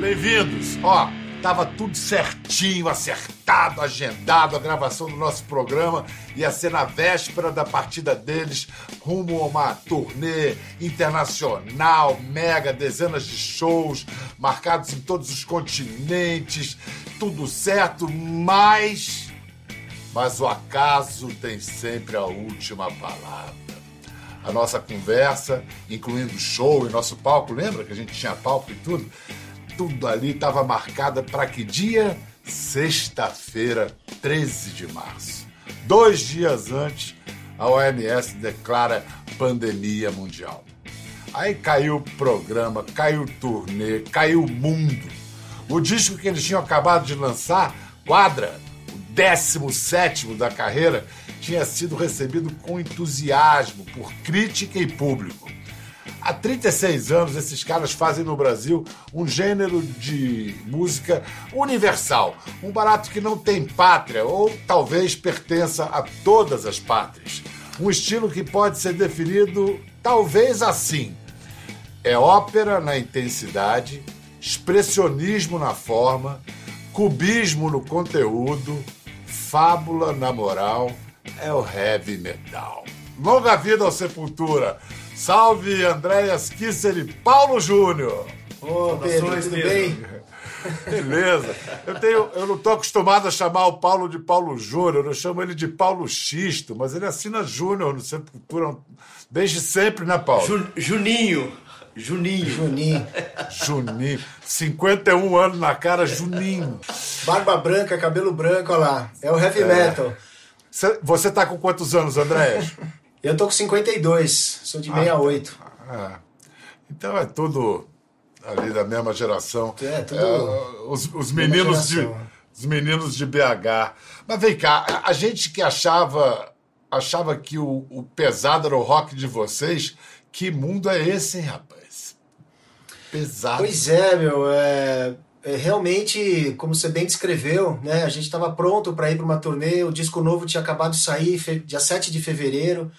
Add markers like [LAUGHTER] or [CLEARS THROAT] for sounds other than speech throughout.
Bem-vindos. Ó, tava tudo certinho, acertado, agendado. A gravação do nosso programa ia ser na véspera da partida deles, rumo a uma turnê internacional, mega, dezenas de shows marcados em todos os continentes. Tudo certo, mas. Mas o acaso tem sempre a última palavra a nossa conversa, incluindo show e nosso palco. Lembra que a gente tinha palco e tudo? Tudo ali estava marcado para que dia? Sexta-feira, 13 de março. Dois dias antes, a OMS declara pandemia mundial. Aí caiu o programa, caiu o turnê, caiu o mundo. O disco que eles tinham acabado de lançar, Quadra, o 17 da carreira, tinha sido recebido com entusiasmo por crítica e público. Há 36 anos, esses caras fazem no Brasil um gênero de música universal. Um barato que não tem pátria, ou talvez pertença a todas as pátrias. Um estilo que pode ser definido talvez assim: é ópera na intensidade, expressionismo na forma, cubismo no conteúdo, fábula na moral, é o heavy metal. Longa vida ao Sepultura! Salve Andréas Kisser e Paulo Júnior! Ô, Pedro, tudo bem? [LAUGHS] Beleza. Eu, tenho, eu não estou acostumado a chamar o Paulo de Paulo Júnior, eu chamo ele de Paulo Xisto, mas ele assina Júnior no Sepultura desde sempre, né, Paulo? Ju, Juninho. Juninho. Juninho. [LAUGHS] Juninho. 51 anos na cara, Juninho. Barba branca, cabelo branco, olha lá. É o heavy é. metal. Você está com quantos anos, André? [LAUGHS] Eu tô com 52, sou de 68. Ah, é. Então é tudo ali da mesma geração. É, tudo. É, os, os meninos de os meninos de BH. Mas vem cá, a gente que achava achava que o, o pesado era o rock de vocês, que mundo é esse, hein, rapaz? Pesado. Pois é, meu. É, é, realmente, como você bem descreveu, né, a gente estava pronto para ir para uma turnê, o disco novo tinha acabado de sair, dia 7 de fevereiro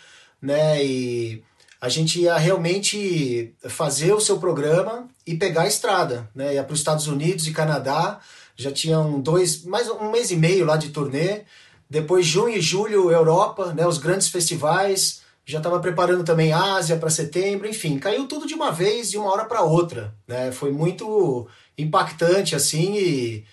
né? E a gente ia realmente fazer o seu programa e pegar a estrada, né? Ia para os Estados Unidos e Canadá, já tinham dois, mais um mês e meio lá de turnê. Depois junho e julho Europa, né? Os grandes festivais. Já estava preparando também Ásia para setembro, enfim, caiu tudo de uma vez, de uma hora para outra, né? Foi muito impactante assim e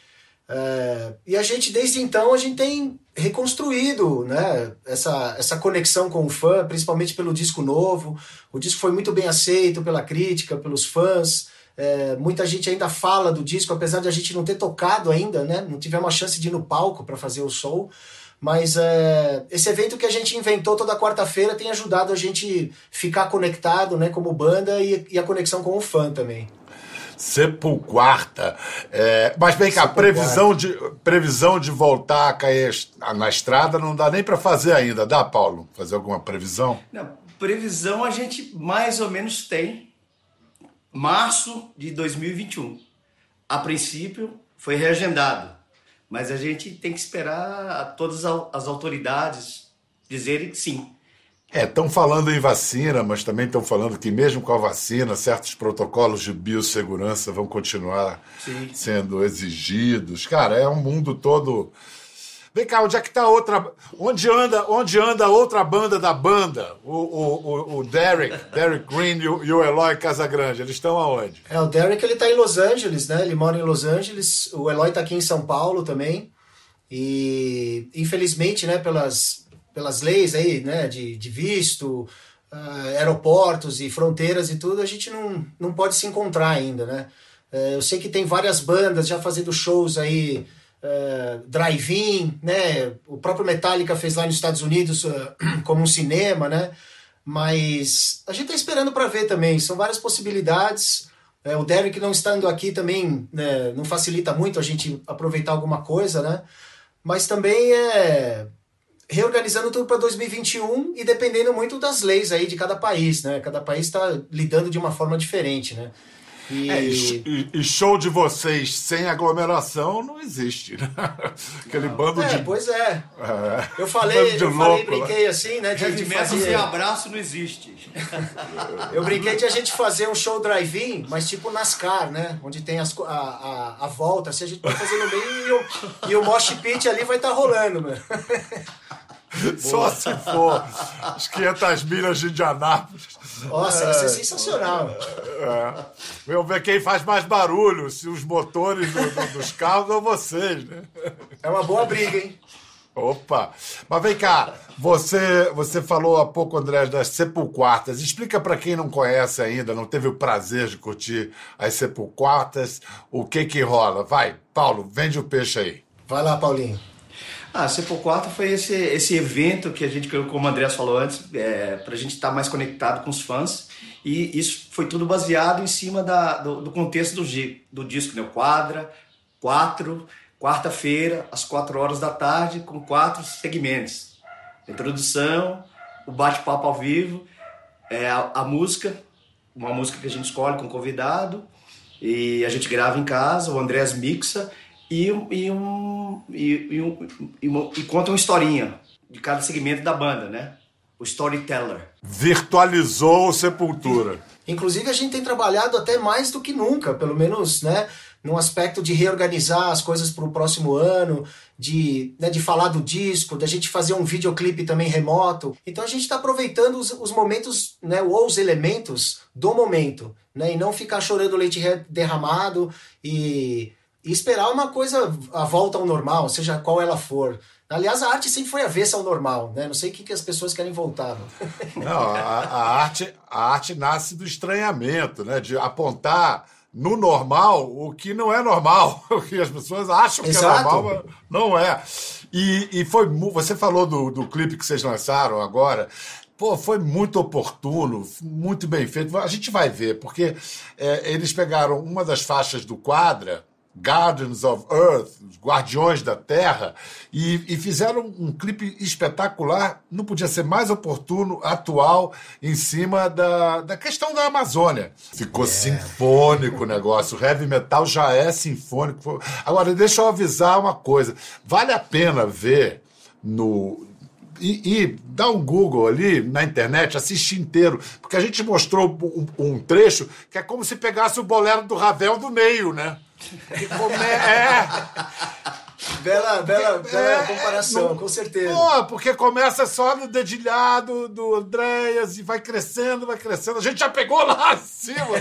é, e a gente, desde então, a gente tem reconstruído né, essa, essa conexão com o fã, principalmente pelo disco novo. O disco foi muito bem aceito pela crítica, pelos fãs. É, muita gente ainda fala do disco, apesar de a gente não ter tocado ainda, né? Não tivemos a chance de ir no palco para fazer o show. Mas é, esse evento que a gente inventou toda quarta-feira tem ajudado a gente ficar conectado né, como banda e, e a conexão com o fã também. Sepulquarta. É, mas bem cá, previsão de, previsão de voltar a cair na estrada não dá nem para fazer ainda, dá, Paulo? Fazer alguma previsão? Não, previsão a gente mais ou menos tem. Março de 2021. A princípio foi reagendado, mas a gente tem que esperar todas as autoridades dizerem que sim. É, estão falando em vacina, mas também estão falando que mesmo com a vacina, certos protocolos de biossegurança vão continuar Sim. sendo exigidos. Cara, é um mundo todo. Vem cá, onde é que tá outra. Onde anda, onde anda a outra banda da banda? O, o, o, Derek, Derek Green e o, e o Eloy Casagrande, eles estão aonde? É, o Derek ele tá em Los Angeles, né? Ele mora em Los Angeles. O Eloy tá aqui em São Paulo também. E infelizmente, né, pelas pelas leis aí, né, de, de visto, uh, aeroportos e fronteiras e tudo, a gente não, não pode se encontrar ainda, né? Uh, eu sei que tem várias bandas já fazendo shows aí, uh, drive-in, né? O próprio Metallica fez lá nos Estados Unidos uh, [CLEARS THROAT] como um cinema, né? Mas a gente tá esperando para ver também, são várias possibilidades. É, o Derek não estando aqui também né, não facilita muito a gente aproveitar alguma coisa, né? Mas também é reorganizando tudo para 2021 e dependendo muito das leis aí de cada país, né? Cada país está lidando de uma forma diferente, né? E... É, e, e, show de vocês sem aglomeração não existe, né? [LAUGHS] Aquele bando é, de. Pois é. é. Eu falei, eu falei, brinquei assim, né? De, de fazer... sem abraço não existe. [LAUGHS] eu brinquei de a gente fazer um show drive-in, mas tipo NASCAR, né? Onde tem as, a, a, a volta, assim, a gente vai fazer no meio e o, e o mosh pit ali vai estar tá rolando, mano. [LAUGHS] [LAUGHS] Só se for as 500 milhas de Indianápolis. Nossa, é, isso é sensacional. É. Vamos ver quem faz mais barulho, se os motores do, do, dos carros ou vocês, né? É uma boa briga, hein? Opa! Mas vem cá, você, você falou há pouco, André, das Sepulquartas. Explica para quem não conhece ainda, não teve o prazer de curtir as Sepulquartas, o que que rola. Vai, Paulo, vende o peixe aí. Vai lá, Paulinho. Ah, Cepo 4 foi esse, esse evento que a gente, como o André falou antes, é, para a gente estar tá mais conectado com os fãs. E isso foi tudo baseado em cima da, do, do contexto do, do disco, né? O Quadra, 4, quarta-feira, às 4 horas da tarde, com quatro segmentos. A introdução, o bate-papo ao vivo, é, a, a música, uma música que a gente escolhe com convidado, e a gente grava em casa, o Andrés mixa, e, e, um, e, e, um, e, uma, e conta uma historinha de cada segmento da banda, né? O storyteller. Virtualizou Sepultura. Inclusive, a gente tem trabalhado até mais do que nunca, pelo menos, né? Num aspecto de reorganizar as coisas para o próximo ano, de, né, de falar do disco, da gente fazer um videoclipe também remoto. Então a gente está aproveitando os, os momentos, né, ou os elementos do momento, né, e não ficar chorando leite derramado e e esperar uma coisa, a volta ao normal, seja qual ela for. Aliás, a arte sempre foi avessa ao normal, né? Não sei o que, que as pessoas querem voltar. [LAUGHS] Não, a, a, arte, a arte nasce do estranhamento, né? De apontar no normal o que não é normal, [LAUGHS] o que as pessoas acham que é Exato. é normal, mas não é. E, e foi, você falou do, do clipe que vocês lançaram agora. Pô, foi muito oportuno, muito bem feito. A gente vai ver, porque é, eles pegaram uma das faixas do quadra Guardians of Earth, os Guardiões da Terra, e, e, fizeram um clipe espetacular, não podia ser mais oportuno, atual, em cima da, da questão da Amazônia. Ficou yeah. sinfônico o negócio, o heavy metal já é sinfônico. Agora, deixa eu avisar uma coisa, vale a pena ver no, e, e dá um Google ali na internet, assiste inteiro, porque a gente mostrou um, um, trecho que é como se pegasse o bolero do Ravel do meio, né? É. Bela, bela, bela é, comparação, não, com certeza. Pô, porque começa só no dedilhado do Andréas e vai crescendo, vai crescendo. A gente já pegou lá acima.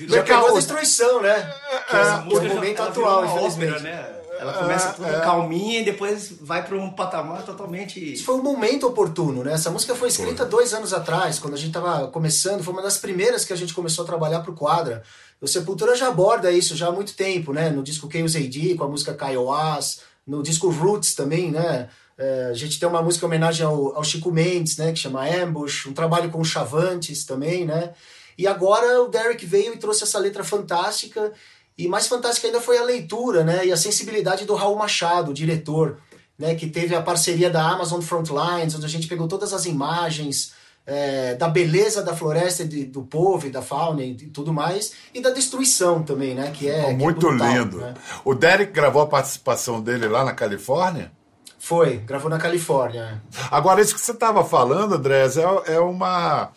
já pegou a destruição, né? É, que é, é o momento atual, infelizmente. Ópera, né? Ela começa é, tudo é. calminha e depois vai para um patamar totalmente. Isso foi um momento oportuno, né? Essa música foi escrita foi. dois anos atrás, quando a gente estava começando. Foi uma das primeiras que a gente começou a trabalhar para o Quadra. O Sepultura já aborda isso já há muito tempo, né? No disco Chaos AD, com a música Kaiowás, no disco Roots também, né? É, a gente tem uma música em homenagem ao, ao, Chico Mendes, né? Que chama Ambush, um trabalho com o Chavantes também, né? E agora o Derek veio e trouxe essa letra fantástica. E mais fantástica ainda foi a leitura, né? E a sensibilidade do Raul Machado, o diretor, né? Que teve a parceria da Amazon Frontlines, onde a gente pegou todas as imagens é, da beleza da floresta, de, do povo e da fauna e tudo mais, e da destruição também, né? Que é, muito que é brutal, lindo. Né? O Derek gravou a participação dele lá na Califórnia? Foi, gravou na Califórnia. Agora, isso que você estava falando, Andrés, é, é uma,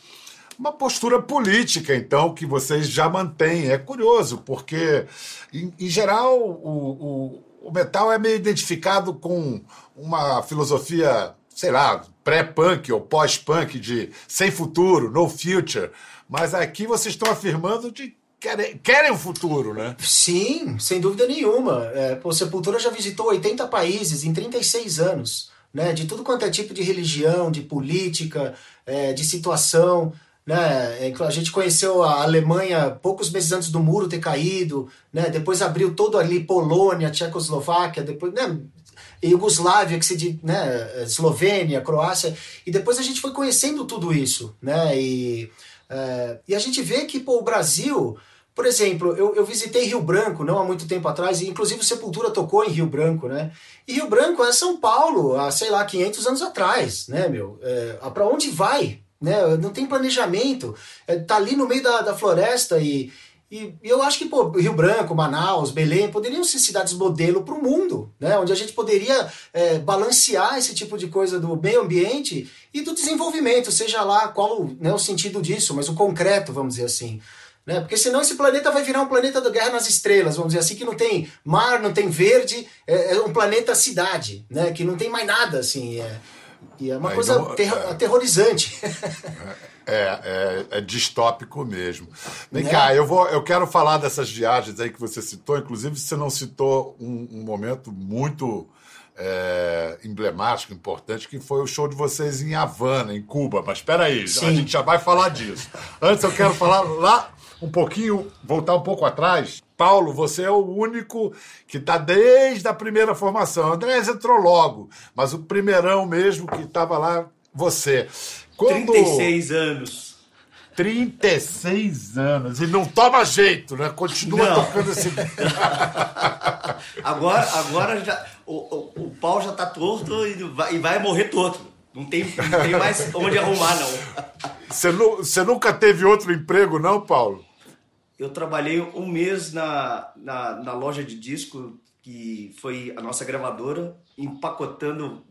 uma postura política, então, que vocês já mantêm. É curioso, porque, em, em geral, o, o, o metal é meio identificado com uma filosofia sei lá, pré-punk ou pós-punk de sem futuro, no future. Mas aqui vocês estão afirmando de querem, querem um futuro, né? Sim, sem dúvida nenhuma. É, pô, Sepultura já visitou 80 países em 36 anos, né? De tudo quanto é tipo de religião, de política, é, de situação. Né? É, a gente conheceu a Alemanha poucos meses antes do muro ter caído, né? depois abriu todo ali Polônia, Tchecoslováquia, depois né? Iugoslávia, que se diz, né, Eslovênia, Croácia, e depois a gente foi conhecendo tudo isso, né, e, é, e a gente vê que pô, o Brasil, por exemplo, eu, eu visitei Rio Branco não há muito tempo atrás, e inclusive Sepultura tocou em Rio Branco, né, e Rio Branco é São Paulo, há, sei lá, 500 anos atrás, né, meu, é, para onde vai, né, não tem planejamento, é, tá ali no meio da, da floresta e E, eu acho que pô, Rio Branco, Manaus, Belém poderiam ser cidades modelo para o mundo, né? onde a gente poderia é, balancear esse tipo de coisa do meio ambiente e do desenvolvimento, seja lá qual né, o sentido disso, mas o concreto, vamos dizer assim. Né? Porque senão esse planeta vai virar um planeta da guerra nas estrelas, vamos dizer assim, que não tem mar, não tem verde, é, é um planeta cidade, né? que não tem mais nada assim. É, e é uma coisa ter é. aterrorizante. É, é, é, distópico mesmo. Vem né? cá, eu, vou, eu quero falar dessas viagens aí que você citou. Inclusive, você não citou um, um momento muito é, emblemático, importante, que foi o show de vocês em Havana, em Cuba. Mas espera aí, a gente já vai falar disso. Antes, eu quero falar lá um pouquinho, voltar um pouco atrás. Paulo, você é o único que está desde a primeira formação. André entrou logo, mas o primeirão mesmo que estava lá, você. Quando... 36 anos. 36 anos. E não toma jeito, né? Continua não. tocando esse. [LAUGHS] agora, agora já, o, o, o pau já tá torto e vai, e vai morrer torto. Não tem, não tem mais onde arrumar, não. Você, você nunca teve outro emprego, não, Paulo? Eu trabalhei um mês na, na, na loja de disco, que foi a nossa gravadora, empacotando,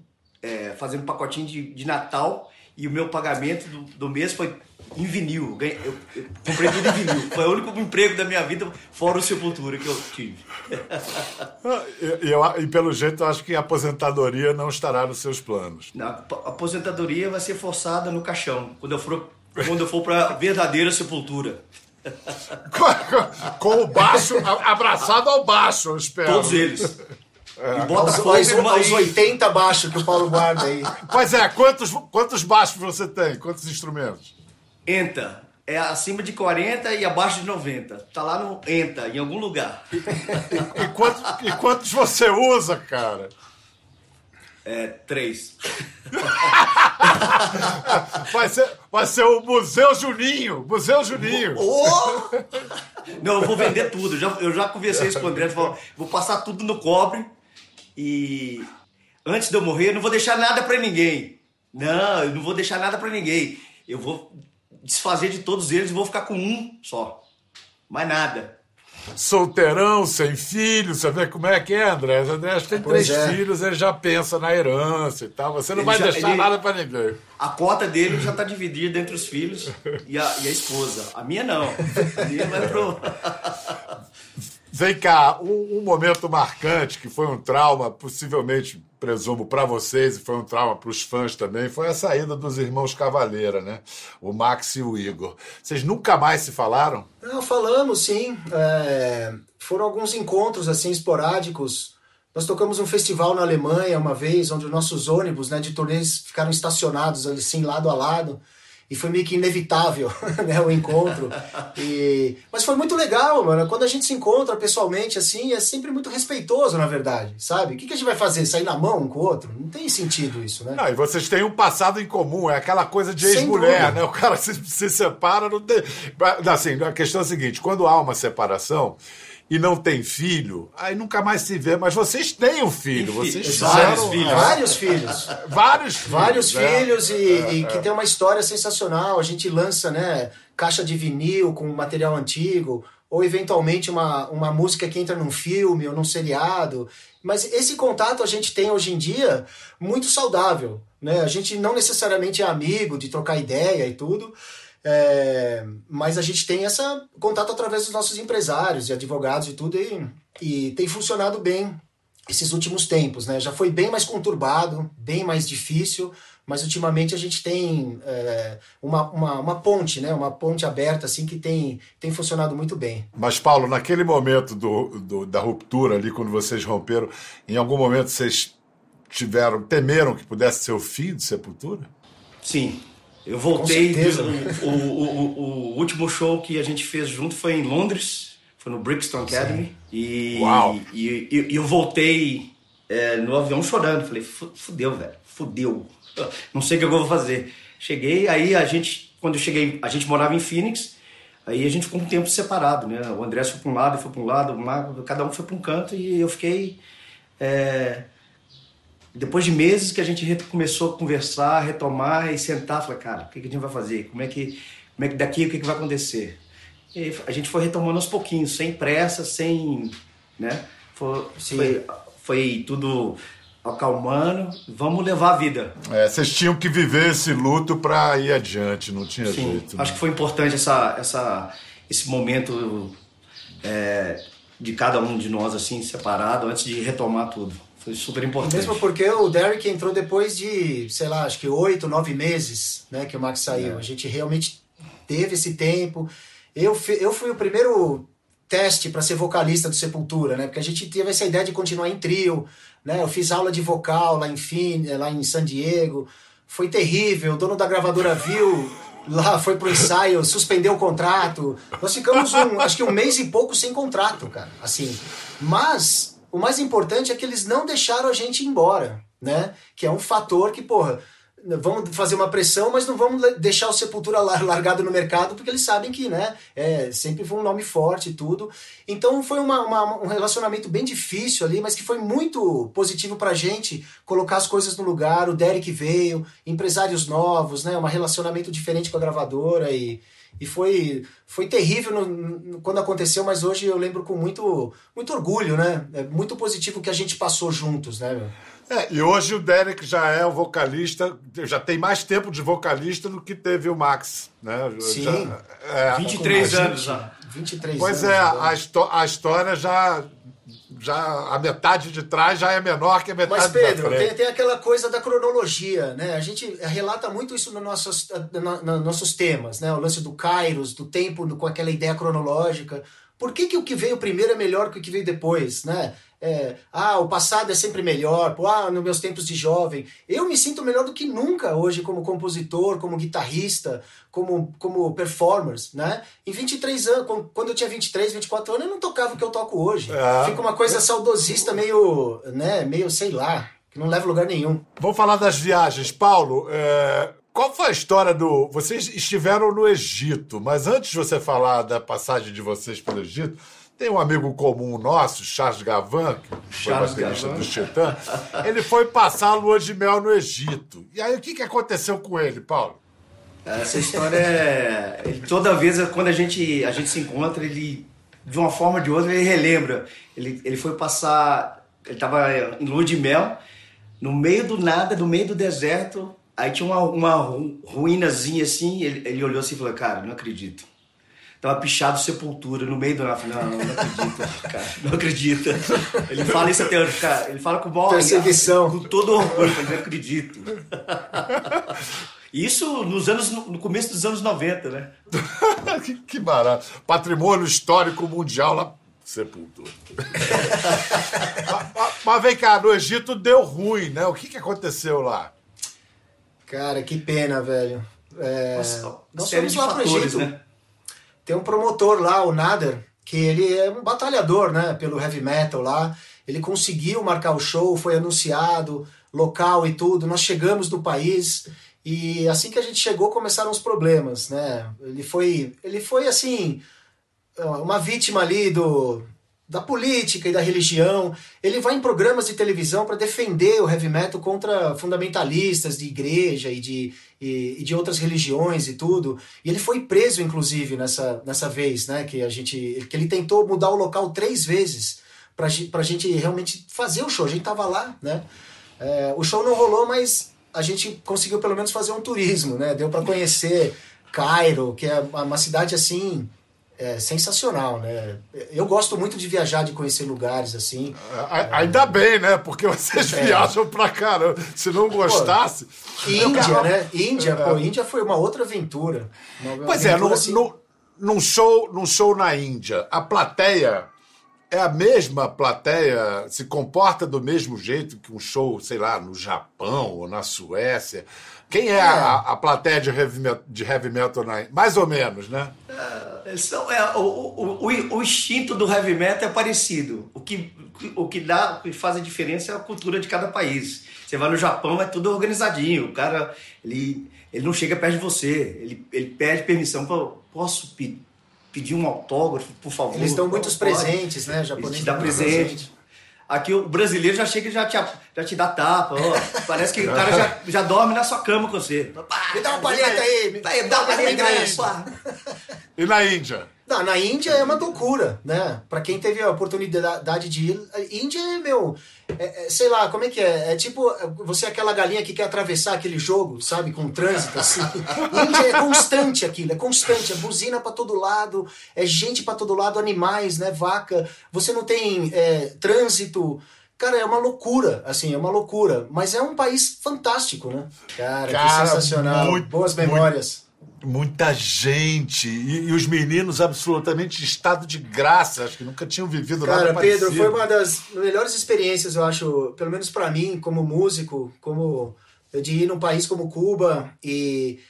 é, fazendo pacotinho de, de Natal e o meu pagamento do, do mês foi em vinil. Eu, eu, eu, comprei tudo em vinil. Foi o único emprego da minha vida, fora o Sepultura, que eu tive. [LAUGHS] e, eu, e, pelo jeito, eu acho que a aposentadoria não estará nos seus planos. a aposentadoria vai ser forçada no caixão, quando eu for, quando eu for para verdadeira Sepultura. Com, o baixo, abraçado ao baixo, eu espero. Todos eles. É. E bota aos, aos 80 baixos que o Paulo guarda aí. Pois é, quantos, quantos baixos você tem? Quantos instrumentos? Enta. É acima de 40 e abaixo de 90. Tá lá no Enta, em algum lugar. E, e, quantos, e quantos você usa, cara? É, três. [LAUGHS] [LAUGHS] vai, ser, vai ser o Museu Juninho. Museu Juninho. Oh! Não, eu vou vender tudo. Já, eu já conversei isso com o André. Vou, vou passar tudo no cobre e antes de eu morrer, eu não vou deixar nada para ninguém. Não, eu não vou deixar nada para ninguém. Eu vou desfazer de todos eles e vou ficar com um só. Mais nada. Solteirão, sem filhos, você vê como é que é, André? O André tem pois três é. filhos, ele já pensa na herança e tal. Você não ele vai já, deixar ele, nada para ninguém. A cota dele já está dividida entre os filhos e a, e a esposa. A minha não. A minha vai pro. [LAUGHS] Vem cá, um, um, momento marcante que foi um trauma, possivelmente, presumo, para vocês e foi um trauma para os fãs também, foi a saída dos irmãos Cavaleira, né? O Max e o Igor. Vocês nunca mais se falaram? Não, falamos sim. É, foram alguns encontros assim esporádicos. Nós tocamos um festival na Alemanha uma vez, onde os nossos ônibus né, de turnês ficaram estacionados assim, lado a lado e foi meio que inevitável [LAUGHS] né, o encontro. E... Mas foi muito legal, mano. Quando a gente se encontra pessoalmente, assim, é sempre muito respeitoso, na verdade, sabe? O que, que a gente vai fazer? Sair na mão um com o outro? Não tem sentido isso, né? Não, e vocês têm um passado em comum, é aquela coisa de ex-mulher, né? O cara [LAUGHS] se, se separa, não tem. Assim, a questão é a seguinte: quando há uma separação e não tem filho, aí nunca mais se vê. Mas vocês têm um filho, vocês fizeram vários filhos. Vários filhos. [LAUGHS] vários filhos. Vários né? filhos e, é, e é. que tem uma história sensacional. A gente lança, né, caixa de vinil com material antigo, ou eventualmente uma, uma música que entra num filme ou num seriado. Mas esse contato a gente tem hoje em dia muito saudável. Né? A gente não necessariamente é amigo de trocar ideia e tudo, é, mas a gente tem esse contato através dos nossos empresários e advogados e tudo, e, e tem funcionado bem esses últimos tempos, né? Já foi bem mais conturbado, bem mais difícil, mas ultimamente a gente tem é, uma, uma, uma, ponte, né? Uma ponte aberta, assim, que tem, tem funcionado muito bem. Mas, Paulo, naquele momento do, do, da ruptura ali, quando vocês romperam, em algum momento vocês tiveram, temeram que pudesse ser o fim de Sepultura? Sim, eu voltei. o, o, o, o, último show que a gente fez junto foi em Londres, foi no Brixton Academy. E, Uau. E, e, e eu voltei é, no avião chorando. Falei, fudeu, velho, fudeu. [LAUGHS] Não sei o que eu vou fazer. Cheguei, aí a gente, quando eu cheguei, a gente morava em Phoenix. Aí a gente ficou um tempo separado, né? O André foi para um lado, foi para um lado, cada um foi para um canto e eu fiquei. É, depois de meses que a gente começou a conversar, retomar e sentar, falar, cara, o que, a gente vai fazer? Como é que, como é que daqui o que, que vai acontecer? E a gente foi retomando aos pouquinhos, sem pressa, sem. Né? Foi, foi, foi tudo acalmando, vamos levar a vida. É, vocês tinham que viver esse luto para ir adiante, não tinha Sim, jeito. Acho né? que foi importante essa, essa, esse momento é, de cada um de nós, assim, separado, antes de retomar tudo. Foi super importante. Mesmo porque o Derek entrou depois de, sei lá, acho que oito, nove meses, né, que o Max saiu. É. A gente realmente teve esse tempo. Eu, fi- eu fui o primeiro teste para ser vocalista do Sepultura, né? Porque a gente teve essa ideia de continuar em trio, né? Eu fiz aula de vocal lá em Fin, lá em San Diego. Foi terrível. O dono da gravadora viu [LAUGHS] lá, foi pro ensaio, suspendeu o contrato. Nós ficamos um, acho que um mês e pouco sem contrato, cara. Assim. Mas o mais importante é que eles não deixaram a gente ir embora, né? Que é um fator que, porra, vamos fazer uma pressão, mas não vamos deixar o Sepultura lar- [LAUGHS] largado no mercado, porque eles sabem que, né, é, sempre foi um nome forte e tudo. Então foi uma- uma- um relacionamento bem difícil ali, mas que foi muito positivo pra gente colocar as coisas no lugar. O Derek veio, empresários novos, né, um relacionamento diferente com a gravadora e, e foi, foi terrível no- no- quando aconteceu, mas hoje eu lembro com muito, muito orgulho, né? É muito positivo que a gente passou juntos, né, meu? É, e hoje o Derek já é o vocalista, já tem mais tempo de vocalista do que teve o Max, né? Sim. Já- é, 23 Com a anos já. 23 Pois anos. é, né? a, a história já, já. A metade de trás já é menor que a metade Mas, Pedro, da frente. tem, tem aquela coisa da cronologia, né? A gente relata muito isso nos nossos, na- na- nossos temas, né? O lance do Kairos, do tempo com aquela ideia cronológica. Por que, que o que veio primeiro é melhor que o que veio depois, né? É, ah, o passado é sempre melhor, pô, ah, nos meus tempos de jovem. Eu me sinto melhor do que nunca hoje como compositor, como guitarrista, como, como performers, né? Em 23 anos, quando eu tinha 23, 24 anos, eu não tocava o que eu toco hoje. É. Fica uma coisa saudosista meio, né, meio, sei lá, que não leva lugar nenhum. Vamos falar das viagens. Paulo, é, qual foi a história do. Vocês estiveram no Egito, mas antes de você falar da passagem de vocês pelo Egito, tem um amigo comum nosso, Charles Gavan, que foi Charles baterista Gavan. do Titã. Ele foi passar a lua de mel no Egito. E aí, o que, que aconteceu com ele, Paulo? Essa história é. Ele, toda vez quando a gente, a gente se encontra, ele, de uma forma ou de outra, ele relembra. Ele, ele foi passar. Ele estava em lua de mel, no meio do nada, no meio do deserto. Aí tinha uma, uma ru- ruínazinha assim. Ele, ele olhou assim e falou: Cara, não acredito. Tava pichado sepultura no meio do nada. Eu falei, Não, não acredito, [LAUGHS] cara, não acredito. Ele fala isso até hoje, cara. Ele fala com maior- Perseguição. Com todo orgulho, eu não acredito. Isso nos anos, no começo dos anos 90, né? [LAUGHS] que, que barato. Patrimônio histórico mundial lá. Sepultura. [LAUGHS] mas, mas- mas vem cá, no Egito deu ruim, né? O que, que aconteceu lá? Cara, que pena, velho. É, Nossa, nós fomos lá pro fatores, Egito. né? Tem um promotor lá, o Nader, que ele é um batalhador, né, pelo heavy metal lá. Ele conseguiu marcar o show, foi anunciado, local e tudo. Nós chegamos no país e assim que a gente chegou começaram os problemas, né? Ele foi, ele foi assim, uma vítima ali do da política e da religião. Ele vai em programas de televisão para defender o heavy metal contra fundamentalistas de igreja e de, e, e de outras religiões e tudo. E ele foi preso, inclusive, nessa, nessa vez, né? Que a gente. que ele tentou mudar o local três vezes ge- pra gente realmente fazer o show. A gente tava lá, né? É, o show não rolou, mas a gente conseguiu pelo menos fazer um turismo, né? Deu para conhecer Cairo, que é uma cidade assim é, sensacional, né? Eu gosto muito de viajar, de conhecer lugares assim. A- Ainda bem, né? Porque vocês É. viajam pra caramba. Se não gostasse. Índia, né? Índia, É. pô, Índia foi uma outra aventura. Uma Pois é, aventura, no, assim, no, num, show, num show na Índia, a plateia é a mesma plateia, se comporta do mesmo jeito que um show, sei lá, no Japão ou na Suécia. Quem é, É. A, a plateia de heavy, metal, de heavy metal? Mais ou menos, né? Eles são, é, o, o, o, o instinto do heavy metal é parecido. O que, o que dá, o que faz a diferença é a cultura de cada país. Você vai no Japão, é tudo organizadinho. O cara, ele, ele não chega perto de você. Ele, ele pede permissão para posso pe- pedir um autógrafo, por favor. Eles dão muitos Pode. presentes, né? Japonês te dá dá muito presente. Aqui o brasileiro já chega e já te, já te dá tapa. ó. Parece que o cara já, já dorme na sua cama com você. Me dá uma palheta aí, me Vai, dá uma palheta aí. E na Índia? Não, na Índia é uma loucura, né? Pra quem teve a oportunidade de ir, Índia é, meu, é, é, sei lá, como é que é? É tipo, você é aquela galinha que quer atravessar aquele jogo, sabe? Com trânsito, assim. [LAUGHS] Índia é constante aquilo, é constante, é buzina pra todo lado, é gente pra todo lado, animais, né? Vaca. Você não tem é, trânsito. Cara, é uma loucura, assim, é uma loucura. Mas é um país fantástico, né? Cara, Cara que sensacional. Muito, Boas memórias. Muito muita gente e, e, os meninos absolutamente em estado de graça, acho que nunca tinham vivido Cara, nada parecido. Pedro, foi uma das melhores experiências, eu acho, pelo menos para mim, como músico, como de ir num país como Cuba e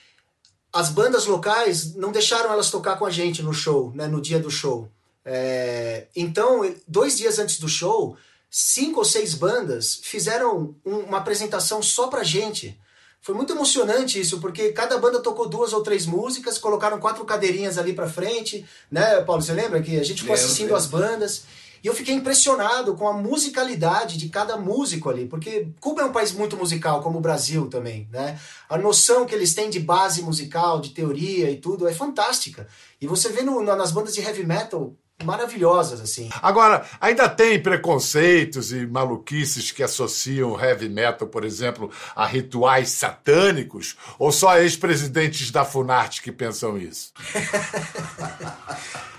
as bandas locais não deixaram elas tocar com a gente no show, né, no dia do show. É, então, dois dias antes do show, cinco ou seis bandas fizeram um, uma apresentação só pra gente. Foi muito emocionante isso, porque cada banda tocou duas ou três músicas, colocaram quatro cadeirinhas ali pra frente, né, Paulo? Você lembra que a gente ficou assistindo as bandas? E eu fiquei impressionado com a musicalidade de cada músico ali, porque Cuba é um país muito musical, como o Brasil também, né? A noção que eles têm de base musical, de teoria e tudo é fantástica. E você vê no, nas bandas de heavy metal, maravilhosas, assim. Agora, ainda tem preconceitos e maluquices que associam heavy metal, por exemplo, a rituais satânicos? Ou só ex-presidentes da Funarte que pensam isso? [LAUGHS]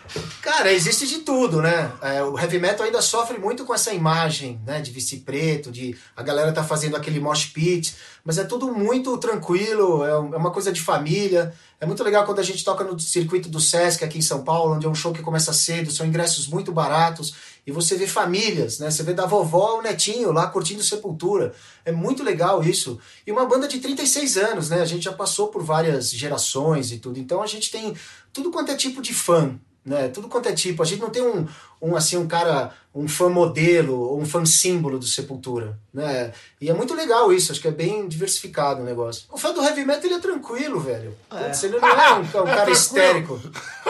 Cara, existe de tudo, né? É, o heavy metal ainda sofre muito com essa imagem, né? De vestir preto, de a galera tá fazendo aquele mosh pit, mas é tudo muito tranquilo, é, é uma coisa de família. É muito legal quando a gente toca no circuito do Sesc aqui em São Paulo, onde é um show que começa cedo, são ingressos muito baratos, e você vê famílias, né? Você vê da vovó ao netinho lá curtindo Sepultura. É muito legal isso. E uma banda de 36 anos, né? A gente já passou por várias gerações e tudo, então a gente tem tudo quanto é tipo de fã, né? Tudo quanto é tipo. A gente não tem um, um assim um cara, um fã modelo ou um fã símbolo do Sepultura, né? E é muito legal isso. Acho que é bem diversificado o negócio. O fã do heavy metal ele é tranquilo, velho. É. Putz, ele não é um, um [LAUGHS] cara é histérico.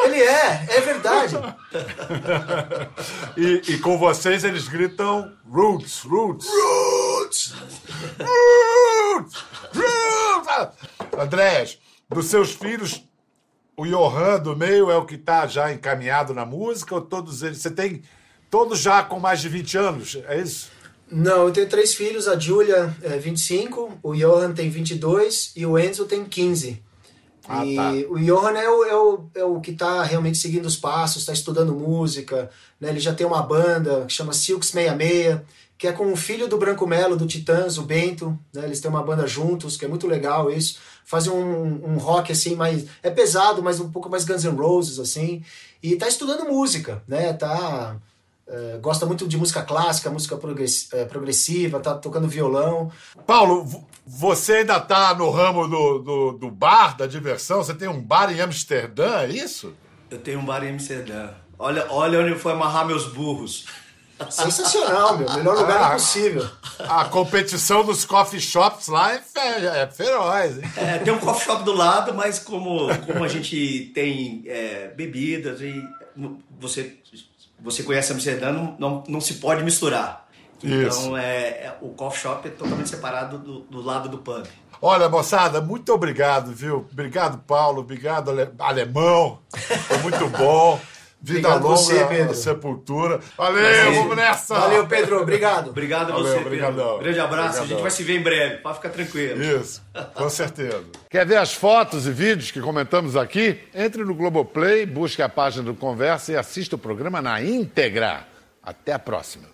Ele é, é verdade. [LAUGHS] e, e, com vocês eles gritam roots, roots, roots, roots, roots. Andrés, dos seus filhos o Johan do meio é o que está já encaminhado na música ou todos eles? Você tem todos já com mais de 20 anos, é isso? Não, eu tenho três filhos, a Julia é 25, o Johan tem 22 e o Enzo tem 15. Ah, e tá. o Johan é o, é o, é o que está realmente seguindo os passos, está estudando música, né? ele já tem uma banda que chama Silks 66, que é com o filho do Branco Melo, do Titãs, o Bento, né? eles têm uma banda juntos, que é muito legal isso fazem um, um rock assim mais é pesado, mas um pouco mais Guns N' Roses assim. E tá estudando música, né? Tá é, gosta muito de música clássica, música é, progressiva, tá tocando violão. Paulo, você ainda tá no ramo do, do, do, bar, da diversão? Você tem um bar em Amsterdã, é isso? Eu tenho um bar em Amsterdã. Olha, olha onde eu fui amarrar meus burros. Sensacional, meu. Melhor lugar ah, possível. A competição dos coffee shops lá é, fe é feroz. Hein? É, tem um coffee shop do lado, mas como, como a gente tem é, bebidas e você, você conhece Amsterdã, não, não, não se pode misturar. Então é, é, o coffee shop é totalmente separado do, do lado do pub. Olha, moçada, muito obrigado, viu? Obrigado, Paulo. Obrigado, ale... alemão. Foi muito bom. Vida obrigado longa, você, Pedro. sepultura. Valeu, vamos nessa! Valeu, Pedro, obrigado. Obrigado a você, Pedro. Grande abraço, obrigadão. a gente vai se ver em breve, pode ficar tranquilo. Isso, com certeza. [LAUGHS] Quer ver as fotos e vídeos que comentamos aqui? Entre no Globoplay, busque a página do Conversa e assista o programa na íntegra. Até a próxima.